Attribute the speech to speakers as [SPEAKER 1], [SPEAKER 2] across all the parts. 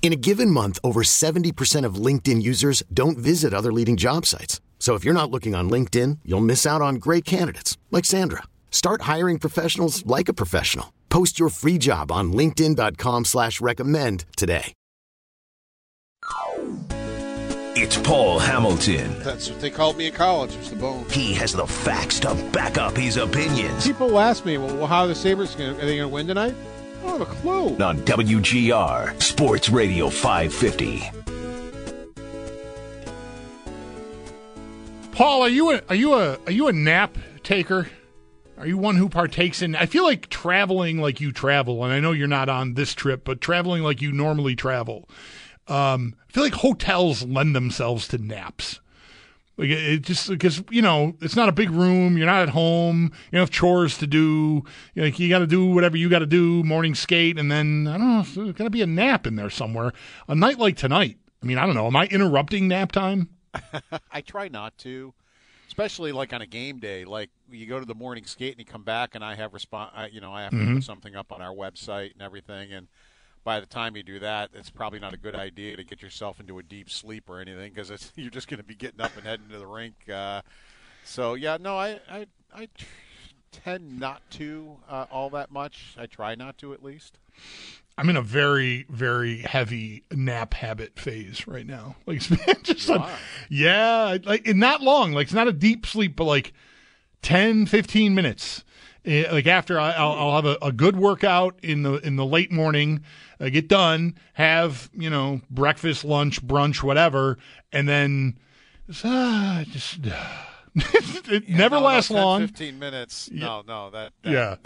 [SPEAKER 1] In a given month, over 70% of LinkedIn users don't visit other leading job sites. So if you're not looking on LinkedIn, you'll miss out on great candidates like Sandra. Start hiring professionals like a professional. Post your free job on LinkedIn.com slash recommend today.
[SPEAKER 2] It's Paul Hamilton.
[SPEAKER 3] That's what they called me in college. It's the bone.
[SPEAKER 2] He has the facts to back up his opinions.
[SPEAKER 3] People ask me, well, how are the Sabres going to, are they going to win tonight? I don't have a clue.
[SPEAKER 2] On WGR, Sports Radio 550.
[SPEAKER 4] Paul, are you a are you a are you a nap taker? Are you one who partakes in? I feel like traveling like you travel, and I know you're not on this trip, but traveling like you normally travel. Um, I feel like hotels lend themselves to naps. Like it, just because you know it's not a big room, you're not at home, you have chores to do. You, know, you got to do whatever you got to do, morning skate, and then I don't know, there's got to be a nap in there somewhere. A night like tonight, I mean, I don't know. Am I interrupting nap time?
[SPEAKER 5] I try not to, especially like on a game day. Like you go to the morning skate and you come back, and I have respond. You know, I have to
[SPEAKER 4] Mhm.
[SPEAKER 5] put something up on our website and everything. And by the time you do that, it's probably not a good idea to get yourself into a deep sleep or anything because you're just going to be getting up and heading to the rink. Uh, so yeah, no, I I tend not to uh, all that much. I try not to at least.
[SPEAKER 4] I'm in a very, very heavy nap habit phase right now. Like, just on- yeah, like and not long. Like, it's not a deep sleep, but like 10, 15 minutes. Eh, Like after I, I'll, I'll have a, a good workout in the in the late morning, uh, get done, have you know breakfast, lunch, brunch, whatever, and then ah, just it never
[SPEAKER 5] No,
[SPEAKER 4] lasts
[SPEAKER 5] 10,
[SPEAKER 4] long.
[SPEAKER 5] Fifteen minutes. No, no, that, that
[SPEAKER 4] Yeah,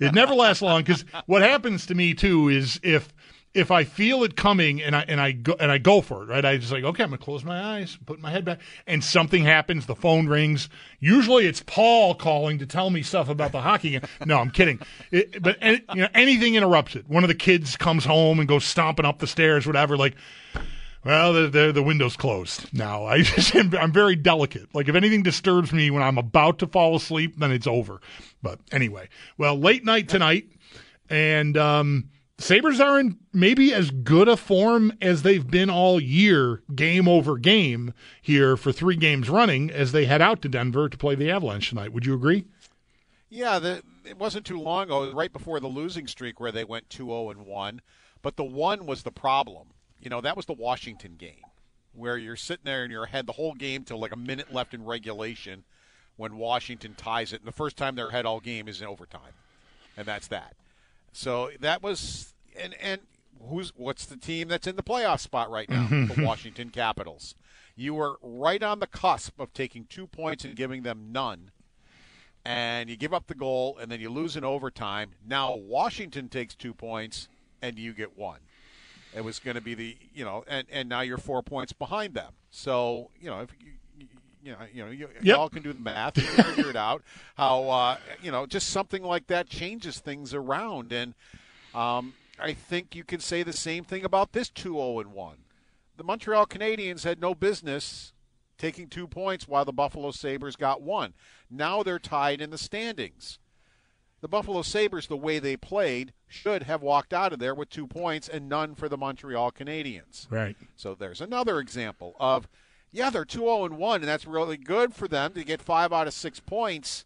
[SPEAKER 4] it never lasts long because what happens to me too is if if I feel it coming and I and I go and I go for it, right? I just like okay, I'm gonna close my eyes, put my head back, and something happens. The phone rings. Usually it's Paul calling to tell me stuff about the hockey game. No, I'm kidding. It, but you know, anything interrupts it. One of the kids comes home and goes stomping up the stairs, whatever. Like. Well, the, the the window's closed now. I just I'm very delicate. Like if anything disturbs me when I'm about to fall asleep, then it's over. But anyway, well, late night tonight, and um, Sabres are in maybe as good a form as they've been all year, game over game here for three games running as they head out to Denver to play the Avalanche tonight. Would you agree?
[SPEAKER 5] Yeah, the, it wasn't too long ago, right before the losing streak where they went 2-0 and 1, but the 1 was the problem. You know, that was the Washington game where you're sitting there in your head the whole game till like a minute left in regulation when Washington ties it. And the first time they're ahead all game is in overtime. And that's that. So that was and and who's what's the team that's in the playoff spot right now? the Washington Capitals. You were right on the cusp of taking 2 points and giving them none and you give up the goal and then you lose in overtime. Now Washington takes two points and you get one. It was going to be the you know, and and now you're four points behind them. So you know if you. You know, you know, you,
[SPEAKER 4] Yep.
[SPEAKER 5] all can do the math. Can figure it out. How uh, you know, just something like that changes things around, and um, I think you can say the same thing about this 2-0 and one. The Montreal Canadiens had no business taking two points while the Buffalo Sabres got one. Now they're tied in the standings. The Buffalo Sabres, the way they played, should have walked out of there with two points and none for the Montreal Canadiens.
[SPEAKER 4] Right.
[SPEAKER 5] So there's another example of, yeah, they're 2 0 and 1, and that's really good for them to get five out of six points.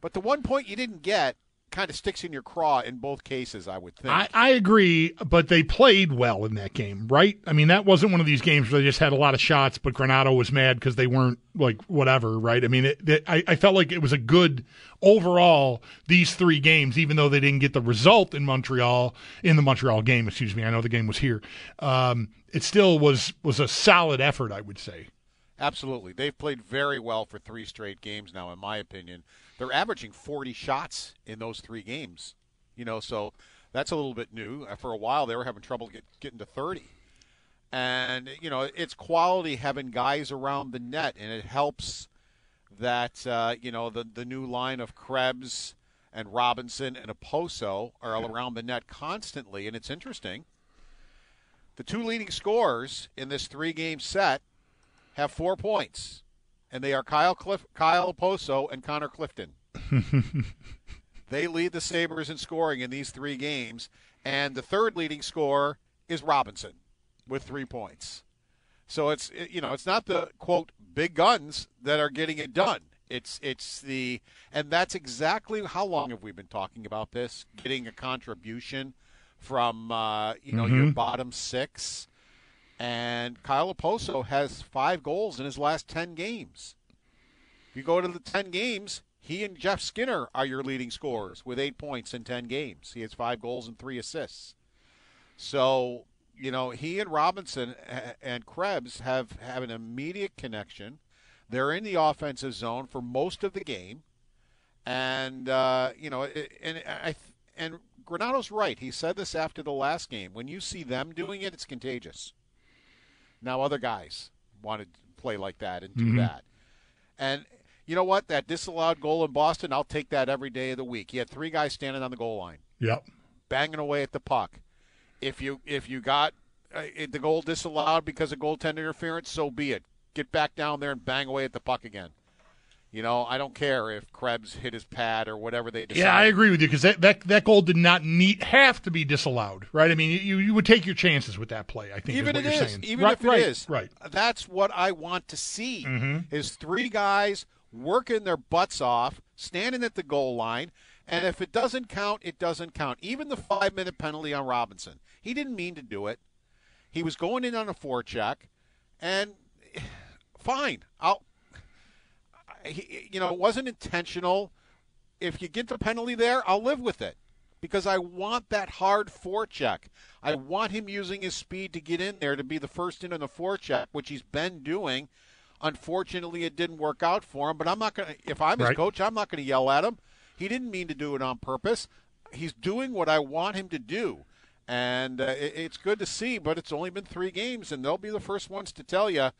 [SPEAKER 5] But the one point you didn't get kind of sticks in your craw in both cases. I would think.
[SPEAKER 4] I, I agree, but they played well in that game, right? I mean, that wasn't one of these games where they just had a lot of shots, but Granato was mad because they weren't like whatever, right? I mean, it, it, I, I felt like it was a good overall these three games, even though they didn't get the result in Montreal in the Montreal game. Excuse me, I know the game was here. Um, it still was was a solid effort, I would say.
[SPEAKER 5] Absolutely. They've played very well for three straight games now, in my opinion. They're averaging 40 shots in those three games. You know, so that's a little bit new. Uh, for a while, they were having trouble get, getting to 30. And, you know, it's quality having guys around the net, and it helps that, uh, you know, the, the new line of Krebs and Robinson and Okposo are around the net constantly. And it's interesting. The two leading scorers in this three game set have four points, and they are Kyle Cliff, Kyle Okposo and Connor Clifton. they lead the Sabres in scoring in these three games, and the third leading scorer is Robinson with three points. So it's you know it's not the quote big guns that are getting it done. It's it's the and that's exactly how long have we been talking about this? Getting a contribution from uh, you know mm-hmm. your bottom six and Kyle Okposo has five goals in his last 10 games. If you go to the 10 games, he and Jeff Skinner are your leading scorers with eight points in 10 games. He has five goals and three assists. So, you know, he and Robinson and Krebs have, have an immediate connection. They're in the offensive zone for most of the game. And, uh, you know, and I, and Granato's right. He said this after the last game. When you see them doing it, it's contagious. Now other guys want to play like that and do mm-hmm. that. And you know what? That disallowed goal in Boston, I'll take that every day of the week. He had three guys standing on the goal line.
[SPEAKER 4] Yep.
[SPEAKER 5] Banging away at the puck. If you if you got uh, the goal disallowed because of goaltender interference, so be it. Get back down there and bang away at the puck again. You know, I don't care if Krebs hit his pad or whatever they decide.
[SPEAKER 4] Yeah, I agree with you because that, that, that goal did not need have to be disallowed, right? I mean, you, you would take your chances with that play. I think
[SPEAKER 5] even
[SPEAKER 4] is
[SPEAKER 5] it
[SPEAKER 4] is, saying.
[SPEAKER 5] even
[SPEAKER 4] right,
[SPEAKER 5] if it
[SPEAKER 4] right,
[SPEAKER 5] is,
[SPEAKER 4] right.
[SPEAKER 5] That's what I want to see.
[SPEAKER 4] Mm-hmm.
[SPEAKER 5] Is three guys working their butts off, standing at the goal line, and if it doesn't count, it doesn't count. Even the five minute penalty on Robinson, he didn't mean to do it. He was going in on a forecheck, and fine, I'll he, you know, it wasn't intentional. If you get the penalty there, I'll live with it because I want that hard forecheck. I want him using his speed to get in there to be the first in on the forecheck, which he's been doing. Unfortunately, it didn't work out for him. But I'm not going to. If I'm his right. coach, I'm not going to yell at him. He didn't mean to do it on purpose. He's doing what I want him to do, and uh, it, it's good to see. But it's only been three games, and they'll be the first ones to tell you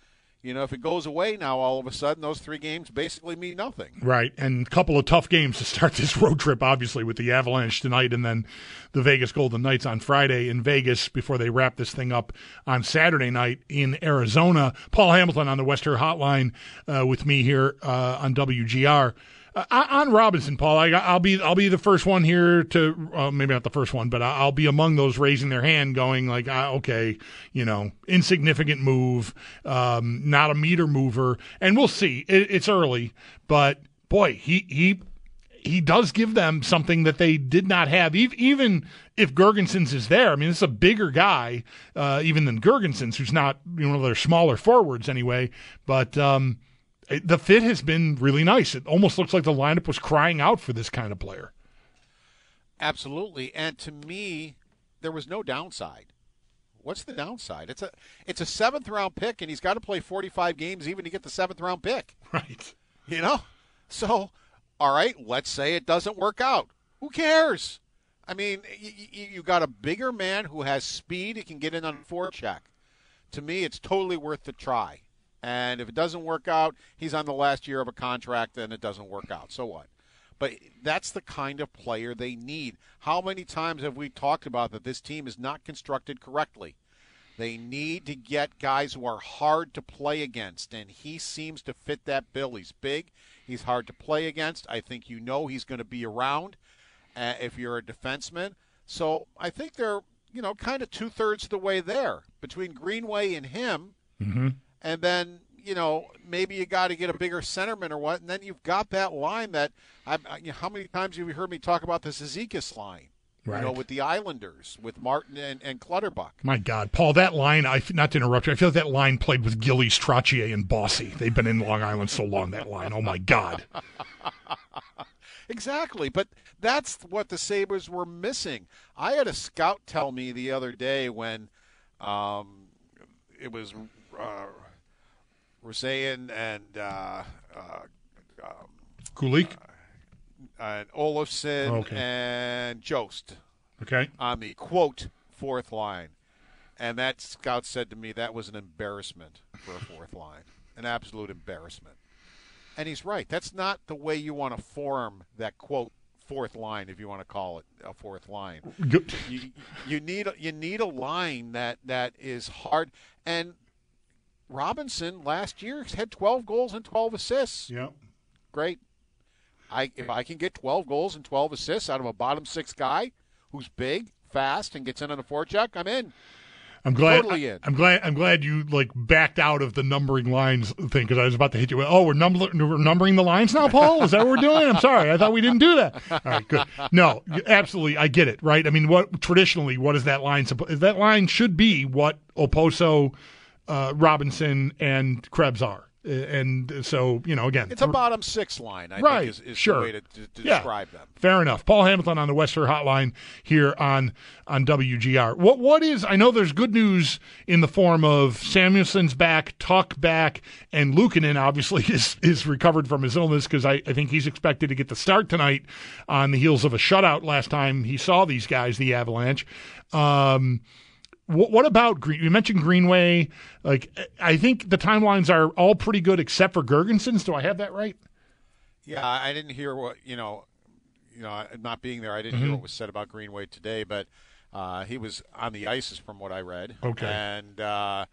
[SPEAKER 5] you know, if it goes away now, all of a sudden, those three games basically mean nothing.
[SPEAKER 4] Right, and a couple of tough games to start this road trip, obviously, with the Avalanche tonight and then the Vegas Golden Knights on Friday in Vegas before they wrap this thing up on Saturday night in Arizona. Paul Hamilton on the Western Hotline uh, with me here uh, on WGR. Uh, on Robinson, Paul, I, will be I'll be the first one here to uh, maybe not the first one, but I'll be among those raising their hand, going like, uh, okay, you know, insignificant move, um, not a meter mover, and we'll see. It, it's early, but boy, he he he does give them something that they did not have, even if Girgensons is there. I mean, it's a bigger guy, uh, even than Girgensons, who's not you know one of their smaller forwards anyway, but. Um, the fit has been really nice. It almost looks like the lineup was crying out for this kind of player.
[SPEAKER 5] Absolutely, and to me, there was no downside. What's the downside? It's a it's a seventh round pick, and he's got to play forty five games even to get the seventh round pick.
[SPEAKER 4] Right.
[SPEAKER 5] You know, so all right. Let's say it doesn't work out. Who cares? I mean, you, you got a bigger man who has speed. He can get in on forecheck. To me, it's totally worth the try. And if it doesn't work out, he's on the last year of a contract, then it doesn't work out. So what? But that's the kind of player they need. How many times have we talked about that this team is not constructed correctly? They need to get guys who are hard to play against, and he seems to fit that bill. He's big, he's hard to play against. I think you know he's going to be around uh, if you're a defenseman. So I think they're, you know, kind of two thirds of the way there between Greenway and him.
[SPEAKER 4] Mm-hmm.
[SPEAKER 5] And then, you know, maybe you got to get a bigger centerman or what, and then you've got that line that I, you know, how many times have you heard me talk about this Cizikas line?
[SPEAKER 4] Right.
[SPEAKER 5] You know, with the Islanders, with Martin and, and Clutterbuck.
[SPEAKER 4] My God, Paul, that line, I not to interrupt you, I feel like that line played with Gillies, Trottier, and Bossy. They've been in Long Island so long, that line. Oh, my God.
[SPEAKER 5] Exactly, but that's what the Sabres were missing. I had a scout tell me the other day when um, it was uh, Rosean and uh, uh,
[SPEAKER 4] Kulich?
[SPEAKER 5] and Olofsson
[SPEAKER 4] Okay.
[SPEAKER 5] and Jost
[SPEAKER 4] Okay.
[SPEAKER 5] on the quote fourth line. And that scout said to me that was an embarrassment for a fourth line, an absolute embarrassment. And he's right. That's not the way you want to form that quote fourth line, if you want to call it a fourth line. You, you need a, you need a line that that is hard. And Robinson last year had 12 goals and 12 assists.
[SPEAKER 4] Yeah.
[SPEAKER 5] Great. I if I can get 12 goals and 12 assists out of a bottom six guy who's big, fast, and gets in on a forecheck, I'm in.
[SPEAKER 4] I'm glad.
[SPEAKER 5] Totally in.
[SPEAKER 4] I'm glad. I'm glad you like backed out of the numbering lines thing because I was about to hit you. with, Oh, we're, number, we're numbering the lines now, Paul. Is that what we're doing? I'm sorry. I thought we didn't do that. All right, good. No, absolutely. I get it. Right. I mean, what traditionally, what is that line? suppo- That line should be what Okposo, uh, Robinson, and Krebs are. And so, you know, again,
[SPEAKER 5] It's a bottom six line, I
[SPEAKER 4] Right,
[SPEAKER 5] think, is, is
[SPEAKER 4] sure.
[SPEAKER 5] the way to, to, to
[SPEAKER 4] Yeah.
[SPEAKER 5] describe them.
[SPEAKER 4] Fair enough. Paul Hamilton on the Western Hotline here on on WGR. What what is? I know there's good news in the form of Samuelsson's back, Tuch back, and Luukkonen obviously is is recovered from his illness because I, I think he's expected to get the start tonight on the heels of a shutout last time he saw these guys, the Avalanche. Um, what, what about Green? You mentioned Greenway. Like I think the timelines are all pretty good except for Girgensons. Do I have that right?
[SPEAKER 5] Yeah, I didn't hear what you know. You know, not being there, I didn't
[SPEAKER 4] Mm-hmm.
[SPEAKER 5] hear what was said about Greenway today, but uh, he was on the ices from what I read.
[SPEAKER 4] Okay.
[SPEAKER 5] and uh,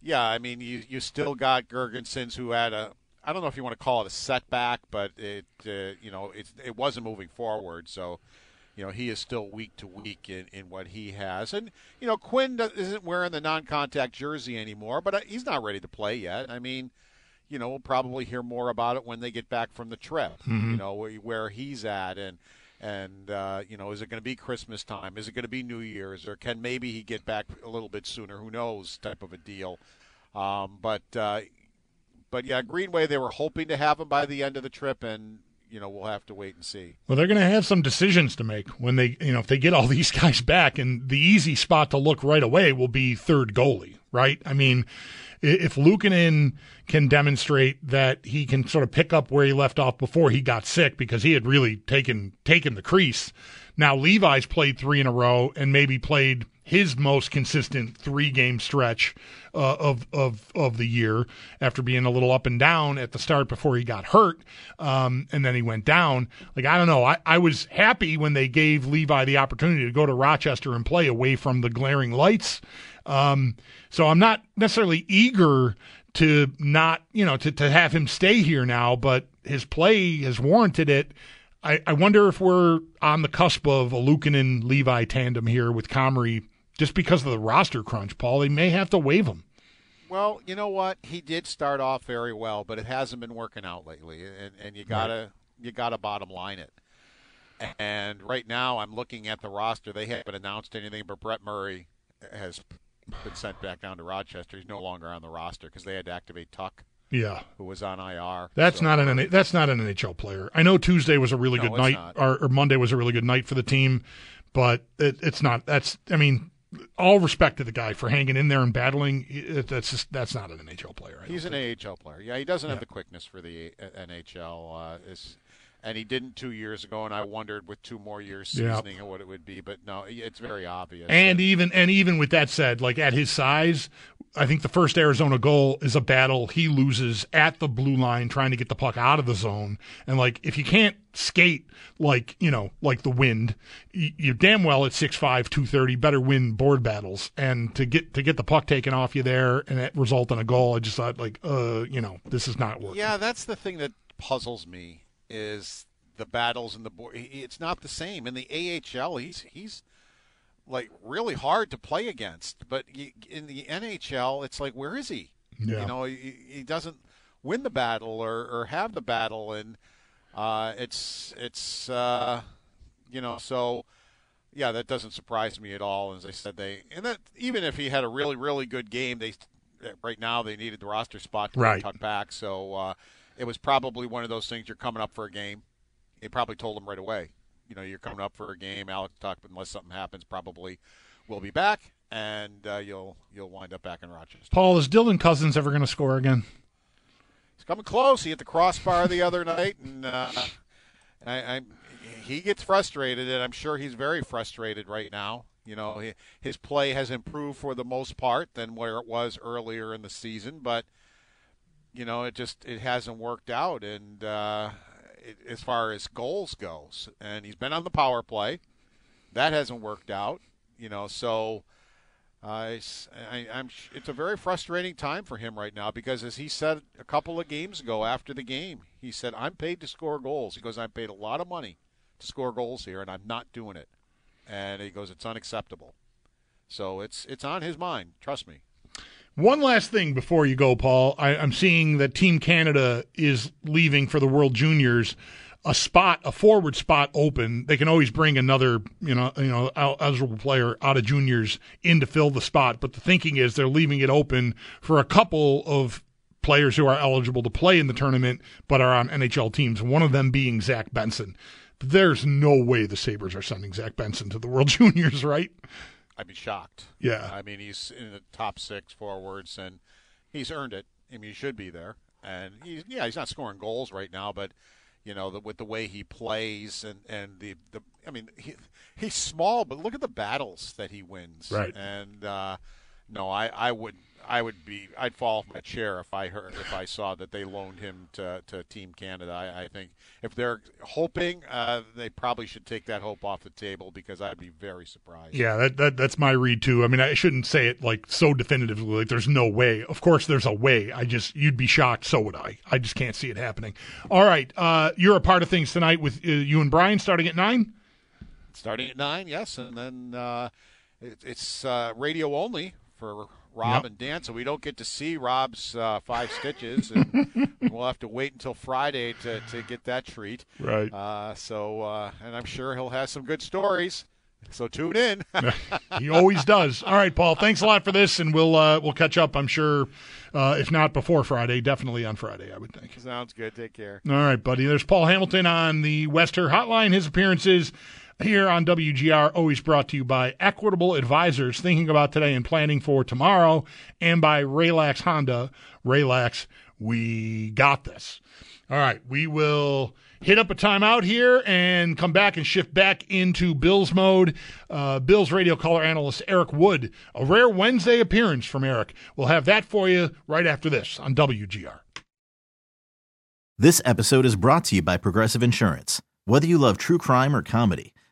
[SPEAKER 5] yeah, I mean, you you still got Girgensons who had a. I don't know if you want to call it a setback, but it uh, you know it it wasn't moving forward, so. You know he is still week to week in, in what he has, and you know Quinn isn't wearing the non-contact jersey anymore, but uh, he's not ready to play yet. I mean, you know, we'll probably hear more about it when they get back from the trip. You know, where, where he's at, and and uh, you know, is it going to be Christmas time? Is it going to be New Year's, or can maybe he get back a little bit sooner? Who knows? Type of a deal. Um, but uh, but yeah, Greenway they were hoping to have him by the end of the trip, and you know, we'll have to wait and see.
[SPEAKER 4] Well, they're going to have some decisions to make when they, you know, if they get all these guys back, and the easy spot to look right away will be third goalie, right? I mean, if Luukkonen can demonstrate that he can sort of pick up where he left off before he got sick, because he had really taken taken the crease. Now Levi's played three in a row and maybe played his most consistent three game stretch uh, of of of the year after being a little up and down at the start before he got hurt, um, and then he went down. Like I don't know, I, I was happy when they gave Levi the opportunity to go to Rochester and play away from the glaring lights. Um, so I'm not necessarily eager to not you know to to have him stay here now, but his play has warranted it. I, I wonder if we're on the cusp of a Luukkonen Levi tandem here with Comrie just because of the roster crunch, Paul. They may have to waive him.
[SPEAKER 5] Well, you know what? He did start off very well, but it hasn't been working out lately, and, and you gotta you gotta bottom line it. And right now, I'm looking at the roster. They haven't announced anything, but Brett Murray has been sent back down to Rochester. He's no longer on the roster because they had to activate Tuch,
[SPEAKER 4] Yeah.
[SPEAKER 5] who was on IR.
[SPEAKER 4] That's
[SPEAKER 5] So-
[SPEAKER 4] not an that's not an NHL player. I know Tuesday was a really
[SPEAKER 5] No,
[SPEAKER 4] good night, or, or Monday was a really good night for the team, but it, it's not. That's I mean, all respect to the guy for hanging in there and battling. That's just that's not an NHL player. I
[SPEAKER 5] He's an
[SPEAKER 4] think.
[SPEAKER 5] AHL player. Yeah, he doesn't have the quickness for the NHL. Uh, is and he didn't two years ago, and I wondered with two more years seasoning what it would be. But no, it's very obvious.
[SPEAKER 4] And
[SPEAKER 5] that-
[SPEAKER 4] even and even with that said, like at his size, I think the first Arizona goal is a battle he loses at the blue line trying to get the puck out of the zone. And like if you can't skate like you know like the wind, you, you damn well at 6'5", 230 better win board battles. And to get to get the puck taken off you there and it result in a goal, I just thought like uh you know this is not working.
[SPEAKER 5] Yeah, that's the thing that puzzles me is the battles and the board. It's not the same in the AHL. He's he's like really hard to play against, but in the NHL, it's like where is he?
[SPEAKER 4] Yeah.
[SPEAKER 5] You know, he, he doesn't win the battle or, or have the battle, and uh, it's it's uh, you know so yeah, that doesn't surprise me at all. As I said, they and that even if he had a really really good game, they right now they needed the roster spot to
[SPEAKER 4] Right.
[SPEAKER 5] Tuch back. So uh, it was probably one of those things. You're coming up for a game. They probably told him right away. You know, you're coming up for a game. Alex Tuch, but unless something happens, probably will be back, and uh, you'll you'll wind up back in Rochester.
[SPEAKER 4] Paul, is Dylan Cozens ever going to score again?
[SPEAKER 5] He's coming close. He hit the crossbar the other night, and uh, I, I, he gets frustrated, and I'm sure he's very frustrated right now. You know, he, his play has improved for the most part than where it was earlier in the season, but you know, it just it hasn't worked out. And uh, it, as far as goals goes, and he's been on the power play, that hasn't worked out. You know, so. Uh, I, I'm, it's a very frustrating time for him right now because, as he said a couple of games ago after the game, he said, "I'm paid to score goals." He goes, "I'm paid a lot of money to score goals here, and I'm not doing it." And he goes, "It's unacceptable." So it's it's on his mind. Trust me.
[SPEAKER 4] One last thing before you go, Paul. I, I'm seeing that Team Canada is leaving for the World Juniors. A spot, a forward spot open. They can always bring another, you know, you know, eligible player out of juniors in to fill the spot. But the thinking is they're leaving it open for a couple of players who are eligible to play in the tournament, but are on NHL teams. One of them being Zach Benson. There's no way the Sabres are sending Zach Benson to the World Juniors, right?
[SPEAKER 5] I'd be shocked.
[SPEAKER 4] Yeah.
[SPEAKER 5] I mean, he's in the top six forwards, and he's earned it. I mean, he should be there. And he's yeah, he's not scoring goals right now, but you know, the, with the way he plays and and the the, I mean, he, he's small, but look at the battles that he wins.
[SPEAKER 4] Right.
[SPEAKER 5] And uh, no, I I would I would be I'd fall off my chair if I heard if I saw that they loaned him to, to Team Canada. I, I think if they're hoping, uh, they probably should take that hope off the table because I'd be very surprised.
[SPEAKER 4] Yeah, that, that that's my read too. I mean, I shouldn't say it like so definitively. Like, there's no way. Of course, there's a way. I just you'd be shocked. So would I. I just can't see it happening. All right, uh, you're a part of things tonight with uh, you and Brian starting at nine.
[SPEAKER 5] starting at nine, yes, and then uh, it, it's uh, radio only for Rob
[SPEAKER 4] Yep.
[SPEAKER 5] and Dan, so we don't get to see Rob's uh, five stitches, and we'll have to wait until Friday to, to get that treat.
[SPEAKER 4] Right.
[SPEAKER 5] Uh, so, uh, and I'm sure he'll have some good stories. So tune in.
[SPEAKER 4] he always does. All right, Paul. Thanks a lot for this, and we'll uh, we'll catch up. I'm sure, uh, if not before Friday, definitely on Friday. I would think.
[SPEAKER 5] Sounds good. Take care.
[SPEAKER 4] All right, buddy. There's Paul Hamilton on the Wester Hotline. His appearances here on WGR always brought to you by Equitable Advisors, thinking about today and planning for tomorrow, and by Relax Honda. Relax, we got this. All right, we will hit up a timeout here and come back and shift back into Bills mode. Uh, Bills radio color analyst Eric Wood, a rare Wednesday appearance from Eric. We'll have that for you right after this on WGR.
[SPEAKER 6] This episode is brought to you by Progressive Insurance. Whether you love true crime or comedy,